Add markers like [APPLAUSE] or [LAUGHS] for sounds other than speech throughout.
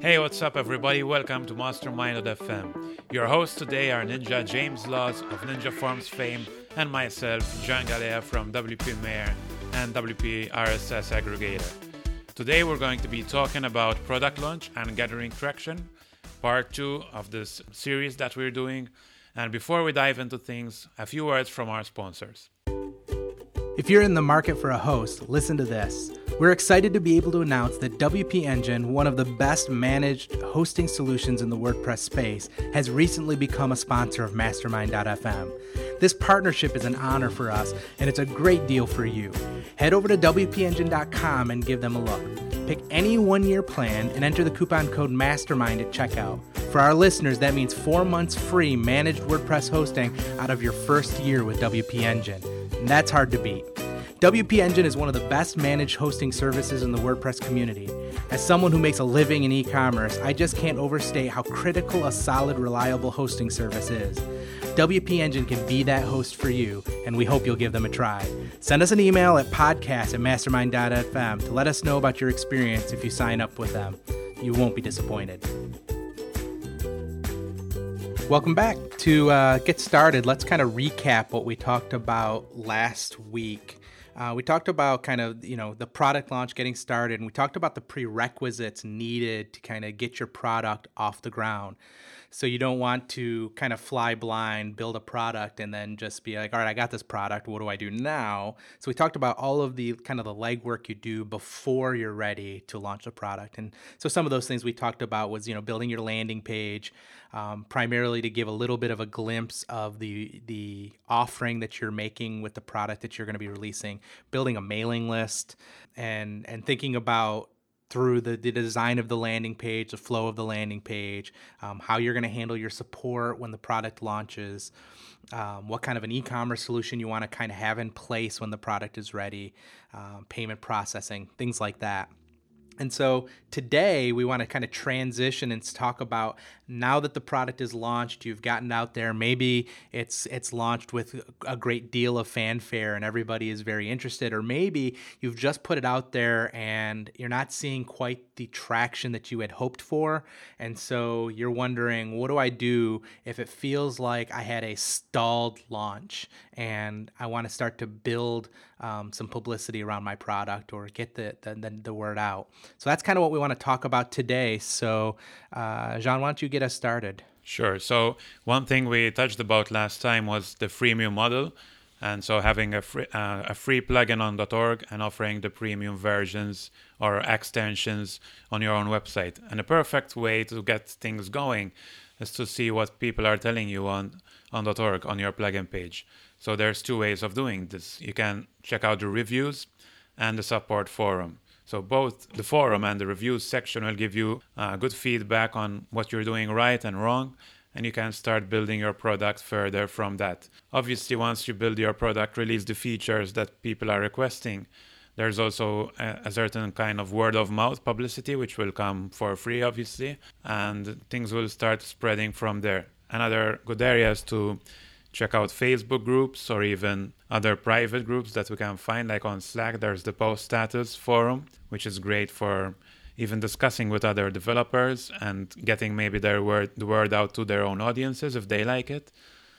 Hey, what's up, everybody? Welcome to Mastermind.fm. Your hosts today are Ninja James Laws of Ninja Forms fame and myself, Jean Galea from WP Mayor and WP RSS Aggregator. Today, we're going to be talking about product launch and gathering traction, part two of this series that we're doing. And before we dive into things, a few words from our sponsors. If you're in the market for a host, listen to this. We're excited to be able to announce that WP Engine, one of the best managed hosting solutions in the WordPress space, has recently become a sponsor of Mastermind.fm. This partnership is an honor for us, and it's a great deal for you. Head over to WPEngine.com and give them a look. Pick any one year plan and enter the coupon code MASTERMIND at checkout. For our listeners, that means four months free managed WordPress hosting out of your first year with WP Engine. And that's hard to beat. WP Engine is one of the best managed hosting services in the WordPress community. As someone who makes a living in e commerce, I just can't overstate how critical a solid, reliable hosting service is. WP Engine can be that host for you, and we hope you'll give them a try. Send us an email at podcast at mastermind.fm to let us know about your experience if you sign up with them. You won't be disappointed. Welcome back. To uh, get started, let's kind of recap what we talked about last week. Uh, we talked about kind of you know the product launch getting started, and we talked about the prerequisites needed to kind of get your product off the ground. So you don't want to kind of fly blind, build a product, and then just be like, all right, I got this product. What do I do now? So we talked about all of the kind of the legwork you do before you're ready to launch a product. And so some of those things we talked about was you know building your landing page, um, primarily to give a little bit of a glimpse of the the offering that you're making with the product that you're going to be releasing, building a mailing list, and and thinking about through the, the design of the landing page, the flow of the landing page, um, how you're going to handle your support when the product launches, um, what kind of an e commerce solution you want to kind of have in place when the product is ready, um, payment processing, things like that. And so today we want to kind of transition and talk about now that the product is launched, you've gotten out there, maybe it's it's launched with a great deal of fanfare and everybody is very interested or maybe you've just put it out there and you're not seeing quite the traction that you had hoped for. And so you're wondering what do I do if it feels like I had a stalled launch? And I want to start to build um, some publicity around my product or get the, the, the word out. So that's kind of what we want to talk about today. So, uh, Jean, why don't you get us started? Sure. So, one thing we touched about last time was the freemium model. And so, having a free, uh, a free plugin on .org and offering the premium versions or extensions on your own website. And a perfect way to get things going is to see what people are telling you on, on .org on your plugin page. So there's two ways of doing this. You can check out the reviews and the support forum. So both the forum and the reviews section will give you uh, good feedback on what you're doing right and wrong, and you can start building your product further from that. Obviously, once you build your product, release the features that people are requesting. There's also a, a certain kind of word of mouth publicity, which will come for free, obviously, and things will start spreading from there. Another good area is to check out Facebook groups or even other private groups that we can find, like on Slack. There's the post status forum, which is great for even discussing with other developers and getting maybe their word the word out to their own audiences if they like it.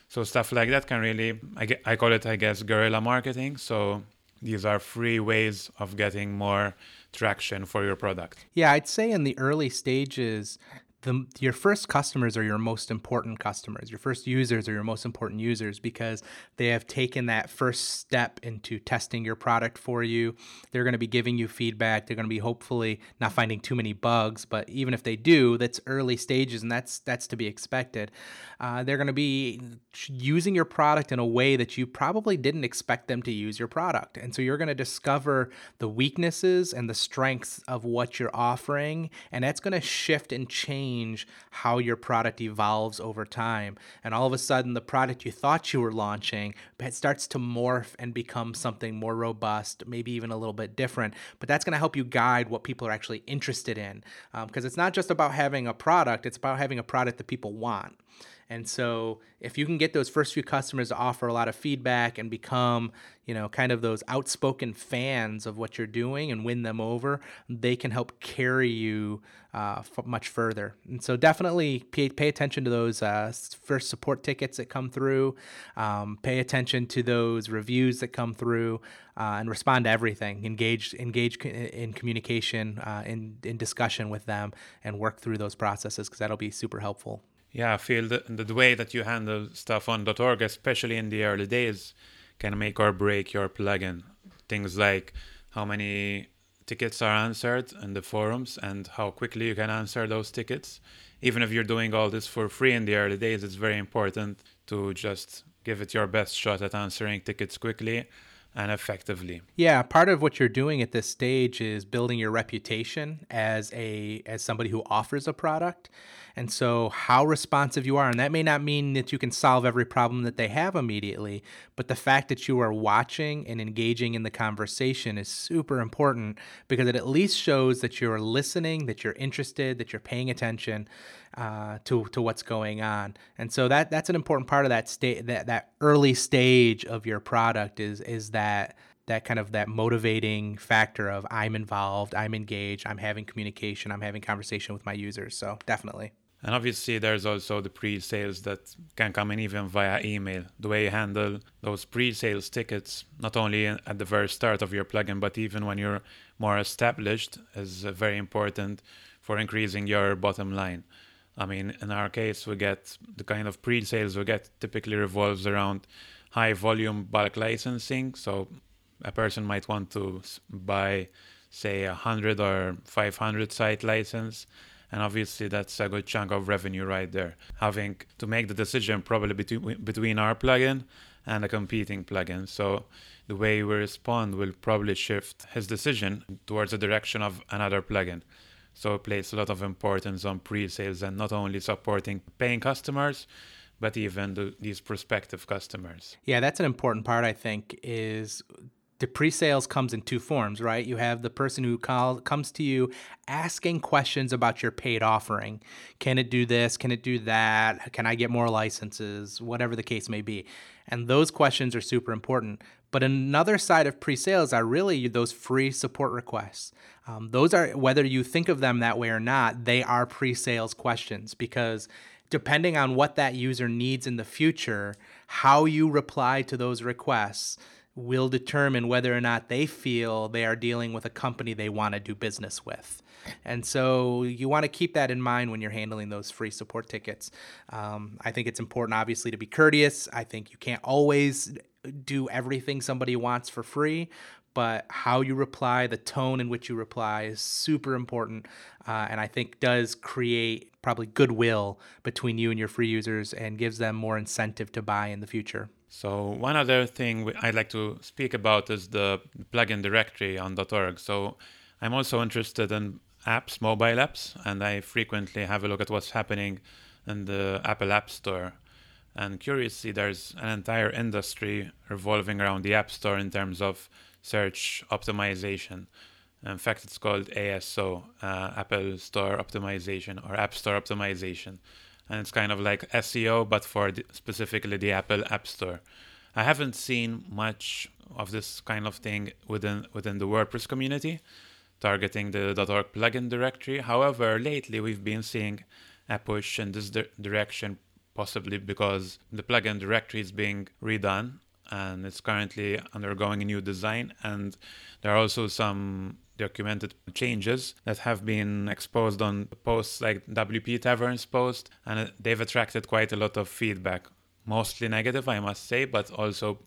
So stuff like that can really I, I call it I guess guerrilla marketing. So these are free ways of getting more traction for your product. Yeah, I'd say in the early stages the, your first customers are your most important customers. Your first users are your most important users because they have taken that first step into testing your product for you. They're going to be giving you feedback. They're going to be hopefully not finding too many bugs, but even if they do, that's early stages, and that's that's to be expected. Uh, they're going to be using your product in a way that you probably didn't expect them to use your product, and so you're going to discover the weaknesses and the strengths of what you're offering, and that's going to shift and change change how your product evolves over time. And all of a sudden, the product you thought you were launching starts to morph and become something more robust, maybe even a little bit different. But that's going to help you guide what people are actually interested in. Because um, it's not just about having a product, it's about having a product that people want. And so if you can get those first few customers to offer a lot of feedback and become, you know, kind of those outspoken fans of what you're doing and win them over, they can help carry you uh, f- much further. And so definitely pay, pay attention to those uh, first support tickets that come through. Um, pay attention to those reviews that come through, uh, and respond to everything. Engage engage in communication, uh, in in discussion with them, and work through those processes because that'll be super helpful. Yeah, I feel that the way that you handle stuff on .org, especially in the early days, can make or break your plugin. Things like how many tickets are answered in the forums and how quickly you can answer those tickets. Even if you're doing all this for free in the early days, it's very important to just give it your best shot at answering tickets quickly and effectively. Yeah, part of what you're doing at this stage is building your reputation as a as somebody who offers a product. And so how responsive you are and that may not mean that you can solve every problem that they have immediately, but the fact that you are watching and engaging in the conversation is super important because it at least shows that you're listening, that you're interested, that you're paying attention uh, to to what's going on. And so that that's an important part of that state that that early stage of your product is is that that kind of that motivating factor of I'm involved, I'm engaged, I'm having communication, I'm having conversation with my users. So definitely. And obviously, there's also the pre-sales that can come in even via email. The way you handle those pre-sales tickets, not only at the very start of your plugin, but even when you're more established, is very important for increasing your bottom line. I mean, in our case, we get the kind of pre-sales we get typically revolves around high volume bulk licensing. So a person might want to buy, say, a hundred or five hundred site license, and obviously that's a good chunk of revenue right there. Having to make the decision probably between between our plugin and a competing plugin. So the way we respond will probably shift his decision towards the direction of another plugin. So it places a lot of importance on pre-sales and not only supporting paying customers, but even the, these prospective customers. Yeah, that's an important part. I think is the pre-sales comes in two forms, right? You have the person who call, comes to you asking questions about your paid offering. Can it do this? Can it do that? Can I get more licenses? Whatever the case may be. And those questions are super important. But another side of pre-sales are really those free support requests. Um, those are whether you think of them that way or not, they are pre-sales questions because depending on what that user needs in the future, how you reply to those requests will determine whether or not they feel they are dealing with a company they want to do business with. And so you want to keep that in mind when you're handling those free support tickets. Um, I think it's important, obviously, to be courteous. I think you can't always do everything somebody wants for free, but how you reply, the tone in which you reply is super important. Uh, and I think does create probably goodwill between you and your free users and gives them more incentive to buy in the future. So one other thing I'd like to speak about is the plugin directory on .org. So I'm also interested in apps, mobile apps, and I frequently have a look at what's happening in the Apple App Store. And curiously, there's an entire industry revolving around the App Store in terms of search optimization. In fact, it's called ASO, uh, Apple Store Optimization or App Store Optimization. And it's kind of like SEO, but for the, specifically the Apple App Store. I haven't seen much of this kind of thing within within the WordPress community, targeting the .org plugin directory. However, lately we've been seeing a push in this di- direction, possibly because the plugin directory is being redone and it's currently undergoing a new design. And there are also some documented changes that have been exposed on posts like WP Tavern's post, and they've attracted quite a lot of feedback. Mostly negative, I must say, but also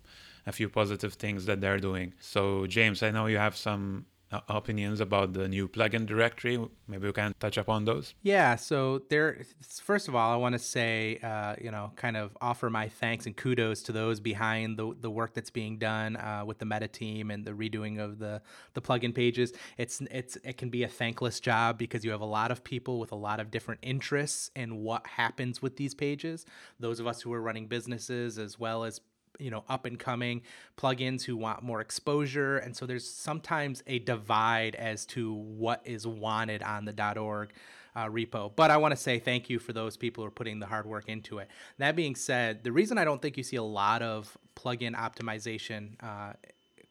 a few positive things that they're doing. So, James, I know you have some opinions about the new plugin directory. Maybe we can touch upon those. Yeah. So there, first of all, I want to say, uh, you know, kind of offer my thanks and kudos to those behind the the work that's being done uh, with the meta team and the redoing of the the plugin pages. It's it's it can be a thankless job because you have a lot of people with a lot of different interests in what happens with these pages. Those of us who are running businesses as well as you know up and coming plugins who want more exposure and so there's sometimes a divide as to what is wanted on the .org uh, repo. But I want to say thank you for those people who are putting the hard work into it. That being said, the reason I don't think you see a lot of plugin optimization uh,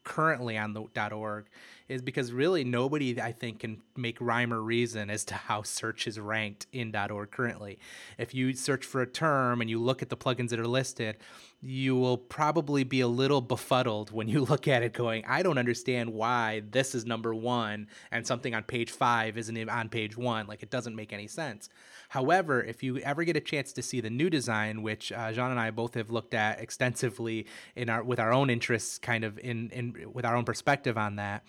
currently on the .org is because really nobody I think can make rhyme or reason as to how search is ranked in .org currently. If you search for a term and you look at the plugins that are listed, you will probably be a little befuddled when you [LAUGHS] look at it going, I don't understand why this is number one and something on page five isn't on page one. Like it doesn't make any sense. However, if you ever get a chance to see the new design, which uh, Jean and I both have looked at extensively in our with our own interests, kind of in, in with our own perspective on that,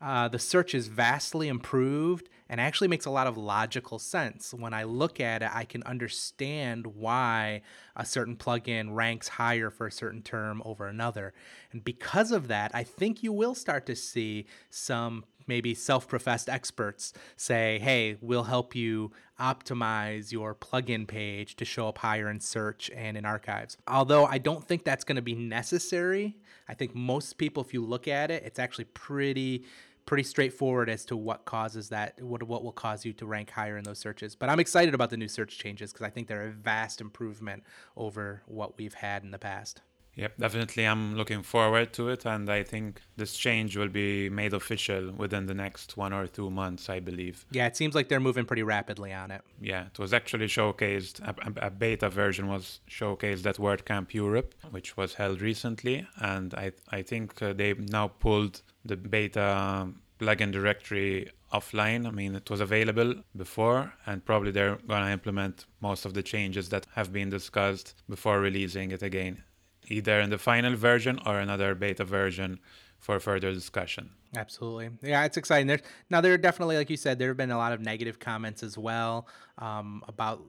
uh, the search is vastly improved and actually makes a lot of logical sense. When I look at it, I can understand why a certain plugin ranks higher for a certain term over another. And because of that, I think you will start to see some maybe self professed experts say, hey, we'll help you optimize your plugin page to show up higher in search and in archives. Although I don't think that's going to be necessary. I think most people, if you look at it, it's actually pretty pretty straightforward as to what causes that, what what will cause you to rank higher in those searches. But I'm excited about the new search changes because I think they're a vast improvement over what we've had in the past. Yep, definitely. I'm looking forward to it, and I think this change will be made official within the next one or two months, I believe. Yeah, it seems like they're moving pretty rapidly on it. Yeah, it was actually showcased, a, a beta version was showcased at WordCamp Europe, which was held recently, and I, I think uh, they now pulled the beta plugin directory offline. I mean, it was available before, and probably they're going to implement most of the changes that have been discussed before releasing it again either in the final version or another beta version for further discussion. Absolutely. Yeah, it's exciting. There's now there are definitely, like you said, there have been a lot of negative comments as well um, about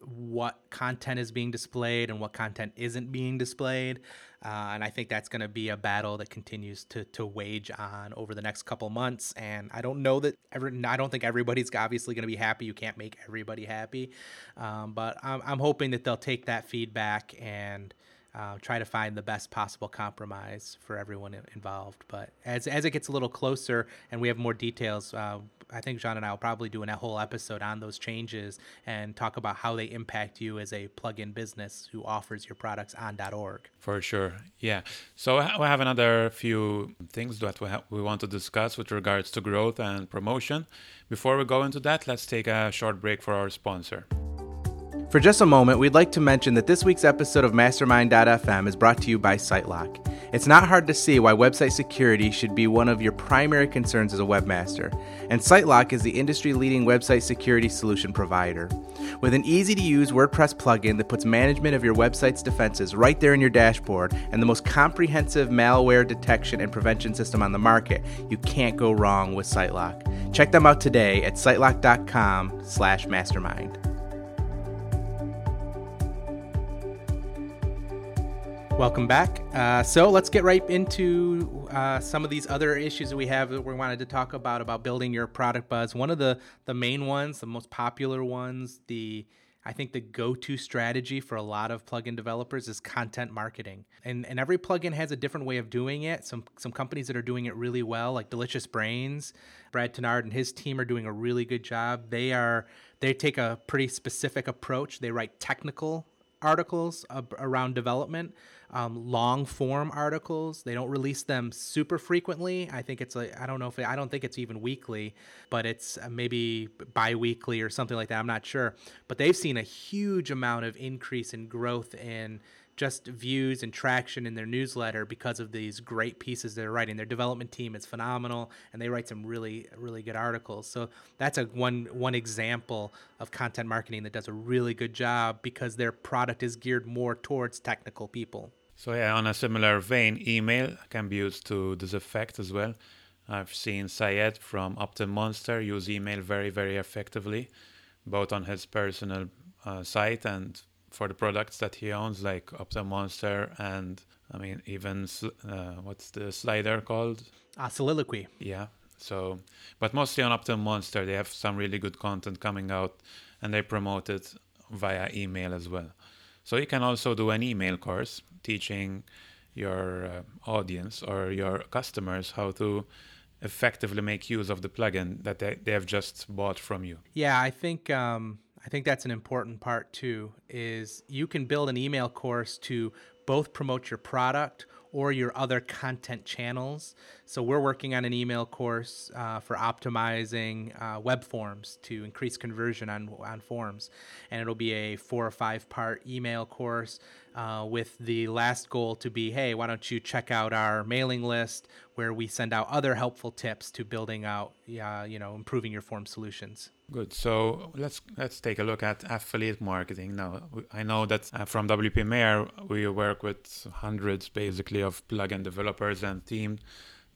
what content is being displayed and what content isn't being displayed. Uh, and I think that's going to be a battle that continues to to wage on over the next couple months. And I don't know that every, I don't think everybody's obviously going to be happy. You can't make everybody happy, um, but I'm, I'm hoping that they'll take that feedback and uh, try to find the best possible compromise for everyone involved. But as, as it gets a little closer and we have more details, uh, I think Jean and I will probably do a whole episode on those changes and talk about how they impact you as a plug-in business who offers your products on .org. For sure, yeah. So we have another few things that we, ha- we want to discuss with regards to growth and promotion. Before we go into that, let's take a short break for our sponsor. For just a moment, we'd like to mention that this week's episode of Mastermind.fm is brought to you by SiteLock. It's not hard to see why website security should be one of your primary concerns as a webmaster, and SiteLock is the industry leading website security solution provider. With an easy to use WordPress plugin that puts management of your website's defenses right there in your dashboard and the most comprehensive malware detection and prevention system on the market, you can't go wrong with SiteLock. Check them out today at sitelock.com/mastermind. Welcome back. Uh, so let's get right into uh, some of these other issues that we have that we wanted to talk about about building your product buzz. One of the the main ones, the most popular ones, the I think the go-to strategy for a lot of plugin developers is content marketing. And and every plugin has a different way of doing it. Some some companies that are doing it really well, like Delicious Brains, Brad Touesnard and his team are doing a really good job. They are they take a pretty specific approach. They write technical articles around development um, long form articles. They don't release them super frequently. I think it's like I don't know if it, I don't think it's even weekly, but it's uh, maybe bi-weekly or something like that. I'm not sure, but they've seen a huge amount of increase in growth in just views and traction in their newsletter because of these great pieces they're writing. Their development team is phenomenal, and they write some really really good articles. So that's a one one example of content marketing that does a really good job because their product is geared more towards technical people. So yeah, on a similar vein, email can be used to this effect as well. I've seen Syed from OptinMonster use email very, very effectively, both on his personal uh, site and for the products that he owns, like OptinMonster and I mean even uh, what's the slider called? Uh, Soliloquy. Yeah. So, but mostly on OptinMonster, they have some really good content coming out, and they promote it via email as well. So you can also do an email course teaching your uh, audience or your customers how to effectively make use of the plugin that they, they have just bought from you. Yeah, I think um, I think that's an important part too. Is you can build an email course to both promote your product or your other content channels. So we're working on an email course uh, for optimizing uh, web forms to increase conversion on on forms, and it'll be a four or five part email course uh, with the last goal to be, hey, why don't you check out our mailing list where we send out other helpful tips to building out, you know, improving your form solutions. Good. So let's let's take a look at affiliate marketing now. I know that uh, from WP Mayor we work with hundreds basically of plugin developers and theme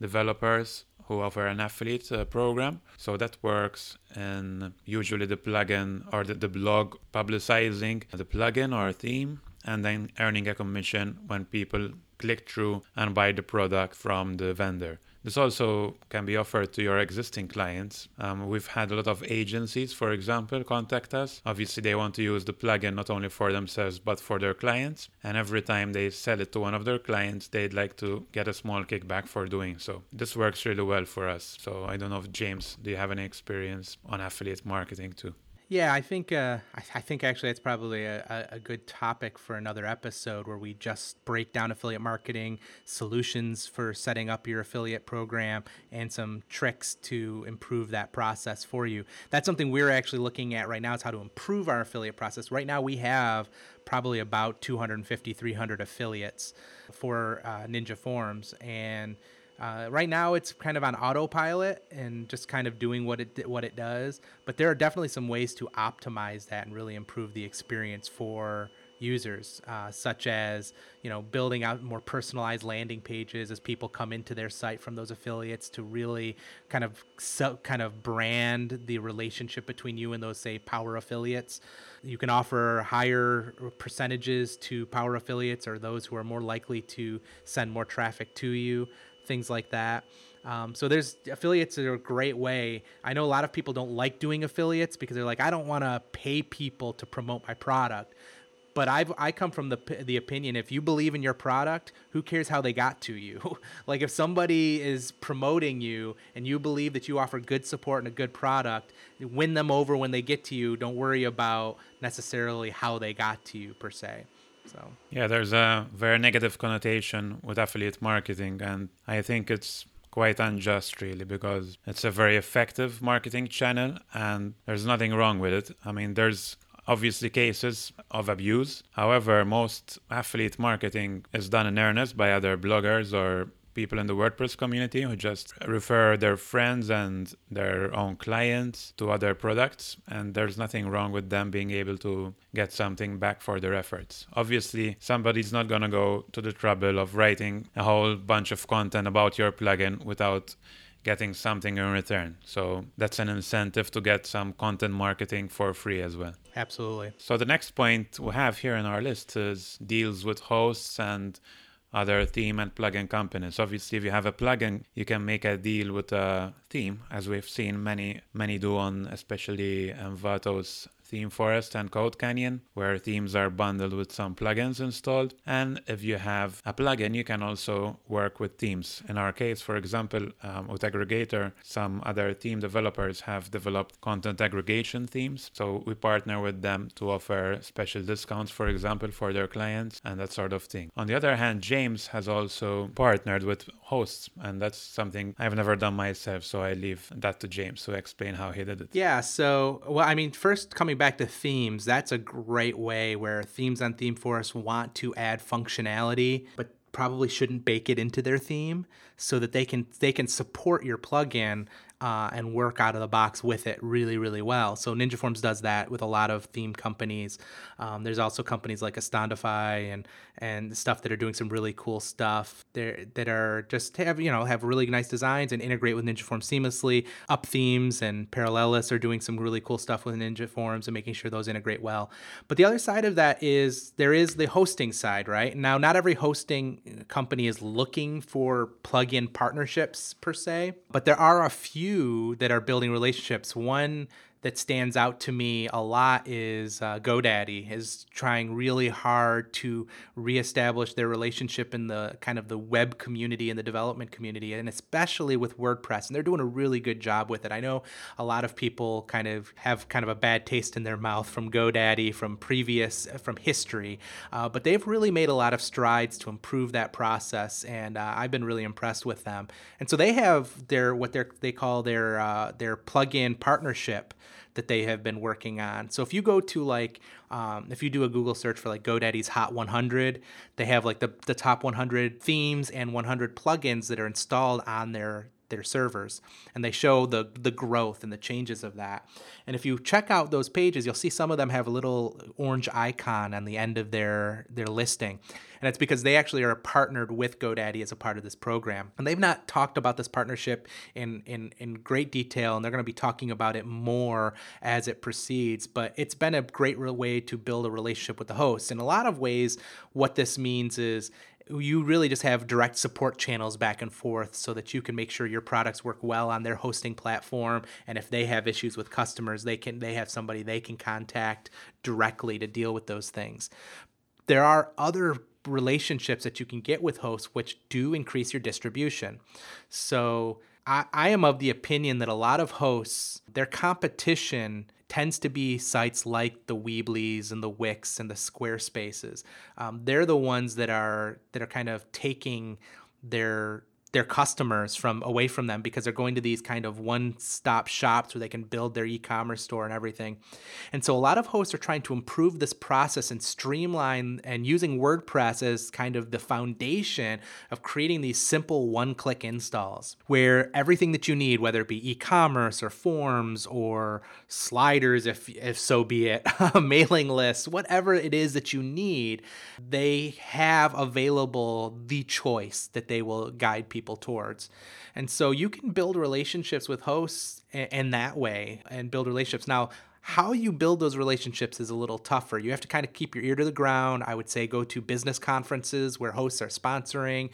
developers who offer an affiliate uh, program. So that works and usually the plugin or the, the blog publicizing the plugin or theme and then earning a commission when people click through and buy the product from the vendor. This also can be offered to your existing clients. Um, we've had a lot of agencies, for example, contact us. Obviously, they want to use the plugin not only for themselves but for their clients. And every time they sell it to one of their clients, they'd like to get a small kickback for doing so. This works really well for us. So I don't know if James, do you have any experience on affiliate marketing too? Yeah, I think uh, I, I, think actually it's probably a, a, good topic for another episode where we just break down affiliate marketing solutions for setting up your affiliate program and some tricks to improve that process for you. That's something we're actually looking at right now is how to improve our affiliate process. Right now we have probably about 250 300 affiliates for uh, Ninja Forms and uh, right now, it's kind of on autopilot and just kind of doing what it what it does. But there are definitely some ways to optimize that and really improve the experience for users, uh, such as you know building out more personalized landing pages as people come into their site from those affiliates to really kind of so, kind of brand the relationship between you and those say power affiliates. You can offer higher percentages to power affiliates or those who are more likely to send more traffic to you things like that. Um, so there's affiliates are a great way. I know a lot of people don't like doing affiliates because they're like, I don't want to pay people to promote my product. But I've I come from the the opinion if you believe in your product, who cares how they got to you? [LAUGHS] like if somebody is promoting you and you believe that you offer good support and a good product, win them over when they get to you. Don't worry about necessarily how they got to you per se. So yeah, there's a very negative connotation with affiliate marketing, and I think it's quite unjust really because it's a very effective marketing channel and there's nothing wrong with it. I mean, there's obviously cases of abuse. However, most affiliate marketing is done in earnest by other bloggers or people in the WordPress community who just refer their friends and their own clients to other products. And there's nothing wrong with them being able to get something back for their efforts. Obviously, somebody's not going to go to the trouble of writing a whole bunch of content about your plugin without getting something in return. So that's an incentive to get some content marketing for free as well. Absolutely. So the next point we have here in our list is deals with hosts and other theme and plugin companies. Obviously, if you have a plugin, you can make a deal with a theme, as we've seen many many do on especially um, Envato's Theme Forest and Code Canyon, where themes are bundled with some plugins installed. And if you have a plugin, you can also work with themes. In our case, for example, um, with Aggregator, some other theme developers have developed content aggregation themes. So we partner with them to offer special discounts, for example, for their clients and that sort of thing. On the other hand, James has also partnered with hosts, and that's something I've never done myself. So I leave that to James to explain how he did it. Yeah. So, well, I mean, first coming back back to themes, that's a great way where themes on Theme Forest want to add functionality, but probably shouldn't bake it into their theme so that they can they can support your plugin uh, and work out of the box with it really, really well. So Ninja Forms does that with a lot of theme companies. Um, there's also companies like Astoundify and and stuff that are doing some really cool stuff there that are just have you know have really nice designs and integrate with Ninja Forms seamlessly. Up Themes and Parallelist are doing some really cool stuff with Ninja Forms and making sure those integrate well. But the other side of that is there is the hosting side, right? Now, not every hosting company is looking for plugin partnerships per se, but there are a few that are building relationships. One that stands out to me a lot is uh, GoDaddy is trying really hard to reestablish their relationship in the kind of the web community and the development community, and especially with WordPress. And they're doing a really good job with it. I know a lot of people kind of have kind of a bad taste in their mouth from GoDaddy, from previous, from history, uh, but they've really made a lot of strides to improve that process, and uh, I've been really impressed with them. And so they have their what they they call their uh, their plugin partnership that they have been working on. So if you go to like, um, if you do a Google search for like GoDaddy's Hot 100, they have like the, the top 100 themes and 100 plugins that are installed on their their servers and they show the the growth and the changes of that and if you check out those pages you'll see some of them have a little orange icon on the end of their their listing and it's because they actually are partnered with GoDaddy as a part of this program. And they've not talked about this partnership in in in great detail, and they're going to be talking about it more as it proceeds. But it's been a great way to build a relationship with the hosts. In a lot of ways, what this means is you really just have direct support channels back and forth so that you can make sure your products work well on their hosting platform and if they have issues with customers they can they have somebody they can contact directly to deal with those things there are other relationships that you can get with hosts, which do increase your distribution. So I, I am of the opinion that a lot of hosts, their competition tends to be sites like the Weebly's and the Wix and the Squarespaces. Um, they're the ones that are that are kind of taking their their customers from away from them because they're going to these kind of one-stop shops where they can build their e-commerce store and everything. And so a lot of hosts are trying to improve this process and streamline and using WordPress as kind of the foundation of creating these simple one-click installs where everything that you need whether it be e-commerce or forms or sliders if if so be it, [LAUGHS] mailing lists, whatever it is that you need, they have available the choice that they will guide people people towards. And so you can build relationships with hosts in that way and build relationships. Now, how you build those relationships is a little tougher. You have to kind of keep your ear to the ground. I would say go to business conferences where hosts are sponsoring,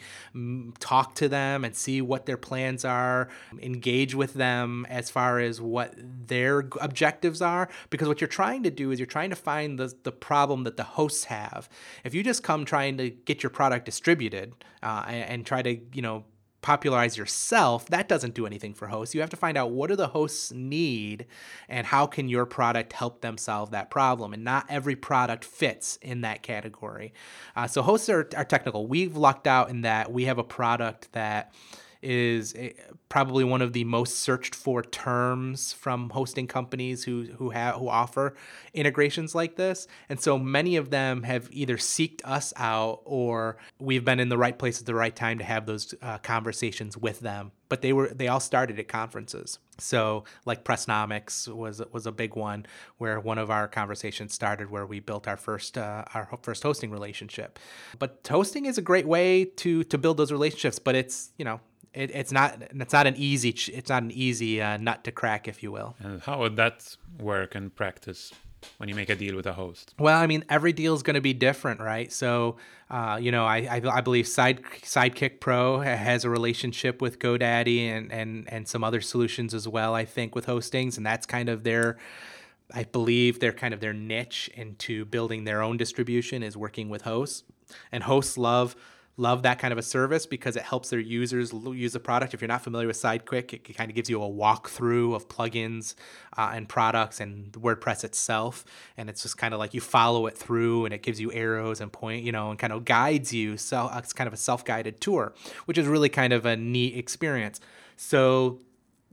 talk to them and see what their plans are, engage with them as far as what their objectives are. Because what you're trying to do is you're trying to find the, the problem that the hosts have. If you just come trying to get your product distributed uh, and, and try to, you know, popularize yourself, that doesn't do anything for hosts. You have to find out what do the hosts need and how can your product help them solve that problem. And not every product fits in that category. Uh, so hosts are, are technical. We've lucked out in that we have a product that is a, probably one of the most searched for terms from hosting companies who who have who offer integrations like this. And so many of them have either seeked us out or we've been in the right place at the right time to have those uh, conversations with them. But they were they all started at conferences. So like Pressnomics was was a big one where one of our conversations started where we built our first uh, our first hosting relationship. But hosting is a great way to to build those relationships, but it's, you know, it, it's not it's not an easy it's not an easy uh, nut to crack, if you will. And how would that work in practice? when you make a deal with a host? Well, I mean, every deal is going to be different, right? So, uh, you know, I, I, I believe Side Sidekick Pro has a relationship with GoDaddy and and and some other solutions as well. I think with hostings, and that's kind of their. I believe they're kind of their niche into building their own distribution is working with hosts, and hosts love love that kind of a service because it helps their users use the product. If you're not familiar with Sidekick, it kind of gives you a walkthrough of plugins uh, and products and WordPress itself, and it's just kind of like you follow it through, and it gives you arrows and point, you know, and kind of guides you. So uh, it's kind of a self-guided tour, which is really kind of a neat experience. So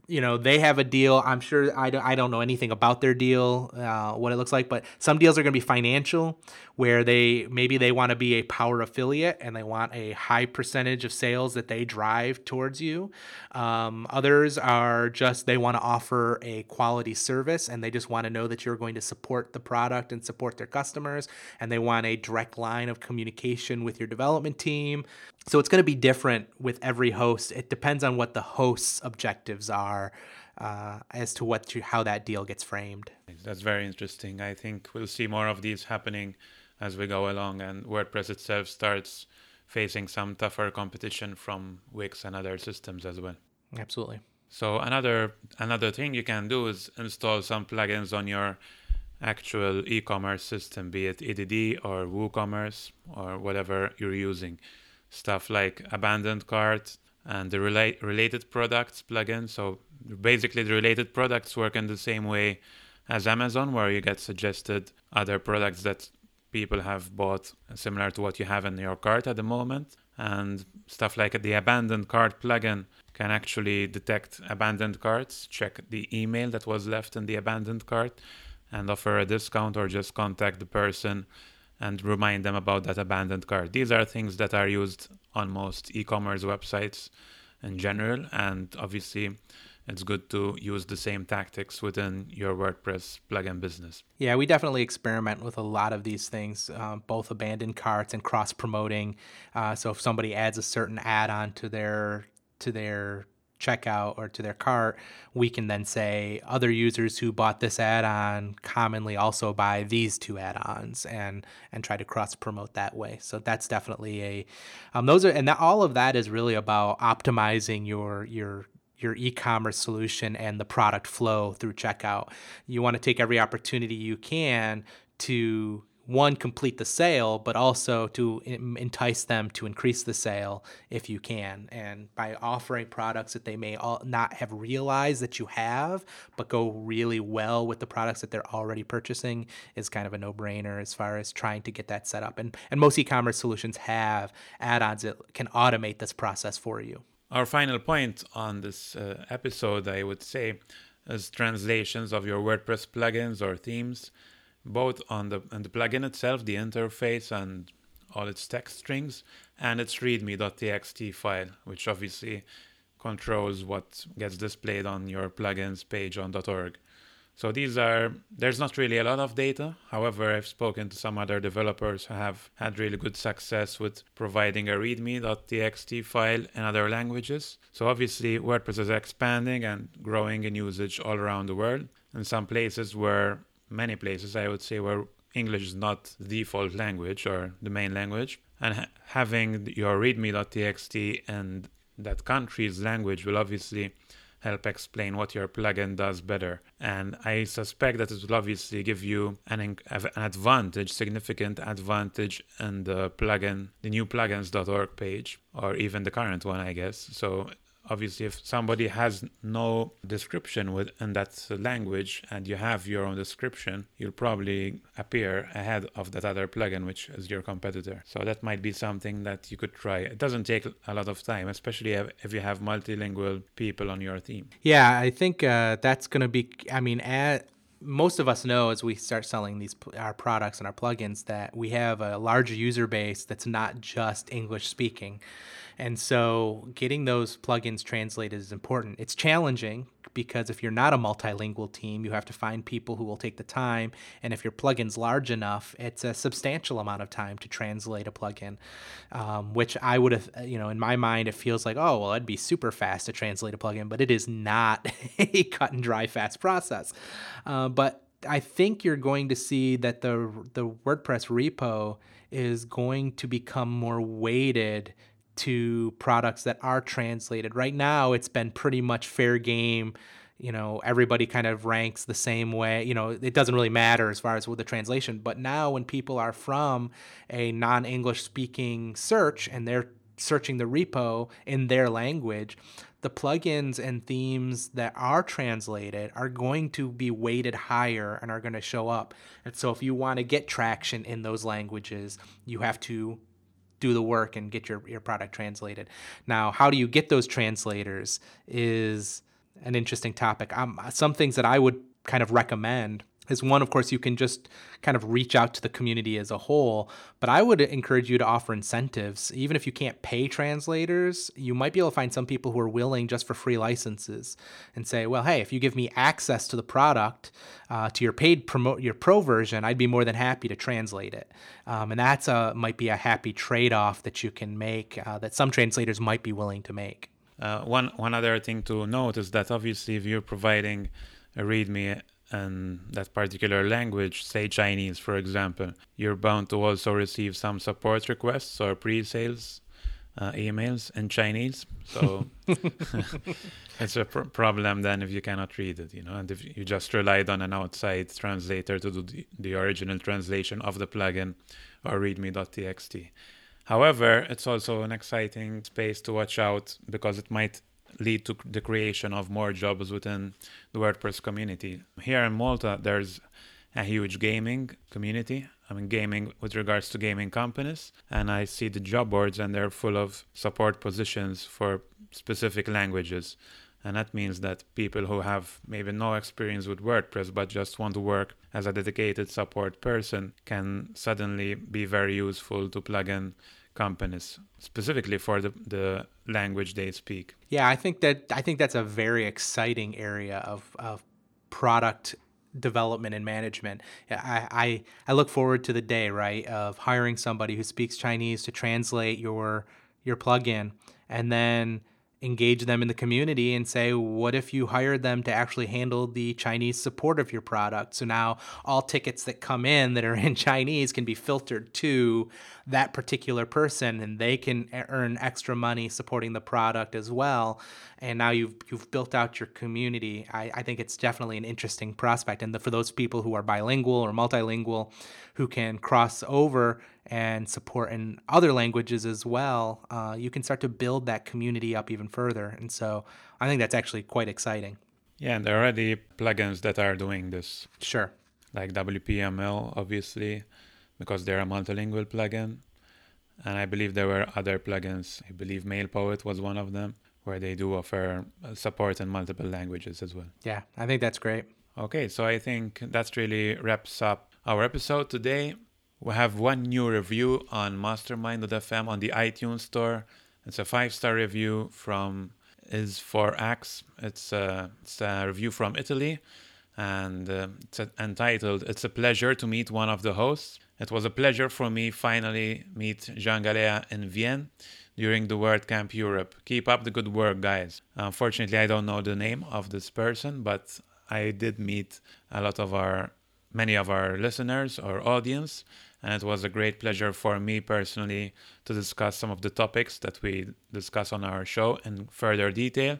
you know they have a deal. I'm sure i don't, I don't know anything about their deal uh, what it looks like but some deals are going to be financial where they maybe they want to be a power affiliate and they want a high percentage of sales that they drive towards you. Um, others are just they want to offer a quality service and they just want to know that you're going to support the product and support their customers and they want a direct line of communication with your development team so it's going to be different with every host. It depends on what the host's objectives are uh, as to what to, how that deal gets framed. That's very interesting. I think we'll see more of these happening as we go along, and WordPress itself starts facing some tougher competition from Wix and other systems as well. Absolutely. So another another thing you can do is install some plugins on your actual e-commerce system, be it EDD or WooCommerce or whatever you're using. Stuff like abandoned cart and the relate, related products plugin. So basically, the related products work in the same way as Amazon, where you get suggested other products that people have bought similar to what you have in your cart at the moment. And stuff like the abandoned cart plugin can actually detect abandoned carts, check the email that was left in the abandoned cart, and offer a discount or just contact the person and remind them about that abandoned cart. These are things that are used on most e commerce websites in general, and obviously it's good to use the same tactics within your WordPress plugin business. Yeah, we definitely experiment with a lot of these things, uh, both abandoned carts and cross promoting. Uh, so if somebody adds a certain add on to their to their checkout or to their cart, we can then say other users who bought this add-on commonly also buy these two add-ons and and try to cross promote that way. So that's definitely a um, those are and that, all of that is really about optimizing your your your e-commerce solution and the product flow through checkout. You want to take every opportunity you can to one complete the sale but also to entice them to increase the sale if you can. And by offering products that they may not have realized that you have but go really well with the products that they're already purchasing is kind of a no-brainer as far as trying to get that set up. And and most e-commerce solutions have add-ons that can automate this process for you. Our final point on this uh, episode i would say is translations of your wordpress plugins or themes both on the on the plugin itself, the interface and all its text strings, and its readme.txt file, which obviously controls what gets displayed on your plugins page on .org. So these are there's not really a lot of data. However, I've spoken to some other developers who have had really good success with providing a readme.txt file in other languages. So obviously WordPress is expanding and growing in usage all around the world. In some places where many places, I would say, where English is not the default language or the main language. And ha- having your readme.txt and that country's language will obviously help explain what your plugin does better. And I suspect that it will obviously give you an, an advantage, significant advantage in the plugin, the new plugins.org page, or even the current one, I guess. So obviously if somebody has no description within that language and you have your own description you'll probably appear ahead of that other plugin which is your competitor. So that might be something that you could try. It doesn't take a lot of time especially if you have multilingual people on your team. Yeah i think uh, that's going to be i mean at most of us know as we start selling these our products and our plugins that we have a large user base that's not just English speaking. And so getting those plugins translated is important. It's challenging because if you're not a multilingual team, you have to find people who will take the time. And if your plugin's large enough, it's a substantial amount of time to translate a plugin, um, which I would have, you know, in my mind, it feels like, oh, well, it'd be super fast to translate a plugin, but it is not [LAUGHS] a cut and dry fast process. Uh, but I think you're going to see that the the WordPress repo is going to become more weighted to products that are translated. Right now, it's been pretty much fair game. You know, everybody kind of ranks the same way. You know, it doesn't really matter as far as with the translation. But now, when people are from a non English speaking search and they're searching the repo in their language, the plugins and themes that are translated are going to be weighted higher and are going to show up. And so, if you want to get traction in those languages, you have to do the work and get your, your product translated. Now, how do you get those translators is an interesting topic. Um, some things that I would kind of recommend is one, of course, you can just kind of reach out to the community as a whole. But I would encourage you to offer incentives. Even if you can't pay translators, you might be able to find some people who are willing just for free licenses and say, well, hey, if you give me access to the product, uh, to your paid promote your pro version, I'd be more than happy to translate it. Um, and that's a might be a happy trade off that you can make uh, that some translators might be willing to make. Uh, one one other thing to note is that obviously if you're providing a README in that particular language, say Chinese, for example, you're bound to also receive some support requests or pre sales uh, emails in Chinese. So [LAUGHS] [LAUGHS] it's a pr- problem then if you cannot read it, you know, and if you just relied on an outside translator to do the, the original translation of the plugin or readme.txt. However, it's also an exciting space to watch out because it might lead to the creation of more jobs within the WordPress community. Here in Malta, there's a huge gaming community. I mean, gaming with regards to gaming companies. And I see the job boards, and they're full of support positions for specific languages. And that means that people who have maybe no experience with WordPress but just want to work as a dedicated support person can suddenly be very useful to plug in companies specifically for the, the language they speak. Yeah, I think that I think that's a very exciting area of, of product development and management. I, I, I look forward to the day, right, of hiring somebody who speaks Chinese to translate your your plugin and then engage them in the community and say, what if you hired them to actually handle the Chinese support of your product? So now all tickets that come in that are in [LAUGHS] Chinese can be filtered to that particular person and they can earn extra money supporting the product as well. And now you've you've built out your community. I, I think it's definitely an interesting prospect. And the, for those people who are bilingual or multilingual who can cross over and support in other languages as well, uh, you can start to build that community up even further. And so I think that's actually quite exciting. Yeah, and there are already plugins that are doing this. Sure. Like WPML, obviously, because they're a multilingual plugin. And I believe there were other plugins. I believe MailPoet was one of them, where they do offer support in multiple languages as well. Yeah, I think that's great. Okay, so I think that's really wraps up our episode today. We have one new review on Mastermind.fm on the iTunes store. It's a five star review from is for Axe. It's a, it's a review from Italy and uh, it's entitled It's a Pleasure to Meet One of the Hosts. It was a pleasure for me finally meet Jean Galea in Vienna during the WordCamp Europe. Keep up the good work, guys. Unfortunately, I don't know the name of this person, but I did meet a lot of our many of our listeners or audience and it was a great pleasure for me personally to discuss some of the topics that we discuss on our show in further detail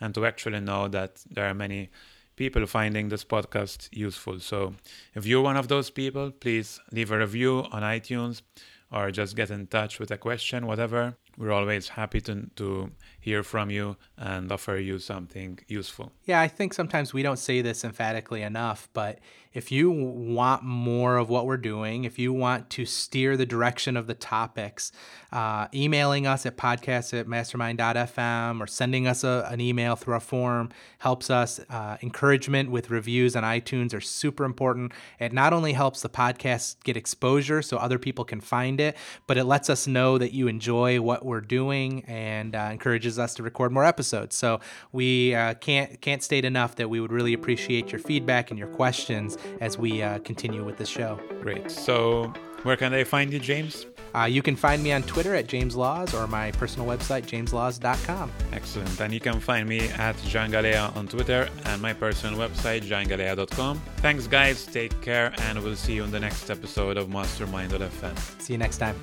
and to actually know that there are many people finding this podcast useful. So if you're one of those people, please leave a review on iTunes or just get in touch with a question, whatever. We're always happy to, to hear from you and offer you something useful. Yeah, I think sometimes we don't say this emphatically enough, but if you want more of what we're doing, if you want to steer the direction of the topics, uh, emailing us at podcast at mastermind.fm or sending us a, an email through a form helps us. Uh, encouragement with reviews on iTunes are super important. It not only helps the podcast get exposure so other people can find it, but it lets us know that you enjoy what we're doing and uh, encourages us to record more episodes. So we uh, can't can't state enough that we would really appreciate your feedback and your questions as we uh, continue with the show. Great. So, where can they find you, James? Uh, you can find me on Twitter at James Laws or my personal website, jameslaws.com. Excellent. And you can find me at Jean Galea on Twitter and my personal website, jeangalea.com. Thanks, guys. Take care, and we'll see you in the next episode of Mastermind Mastermind.fm. See you next time.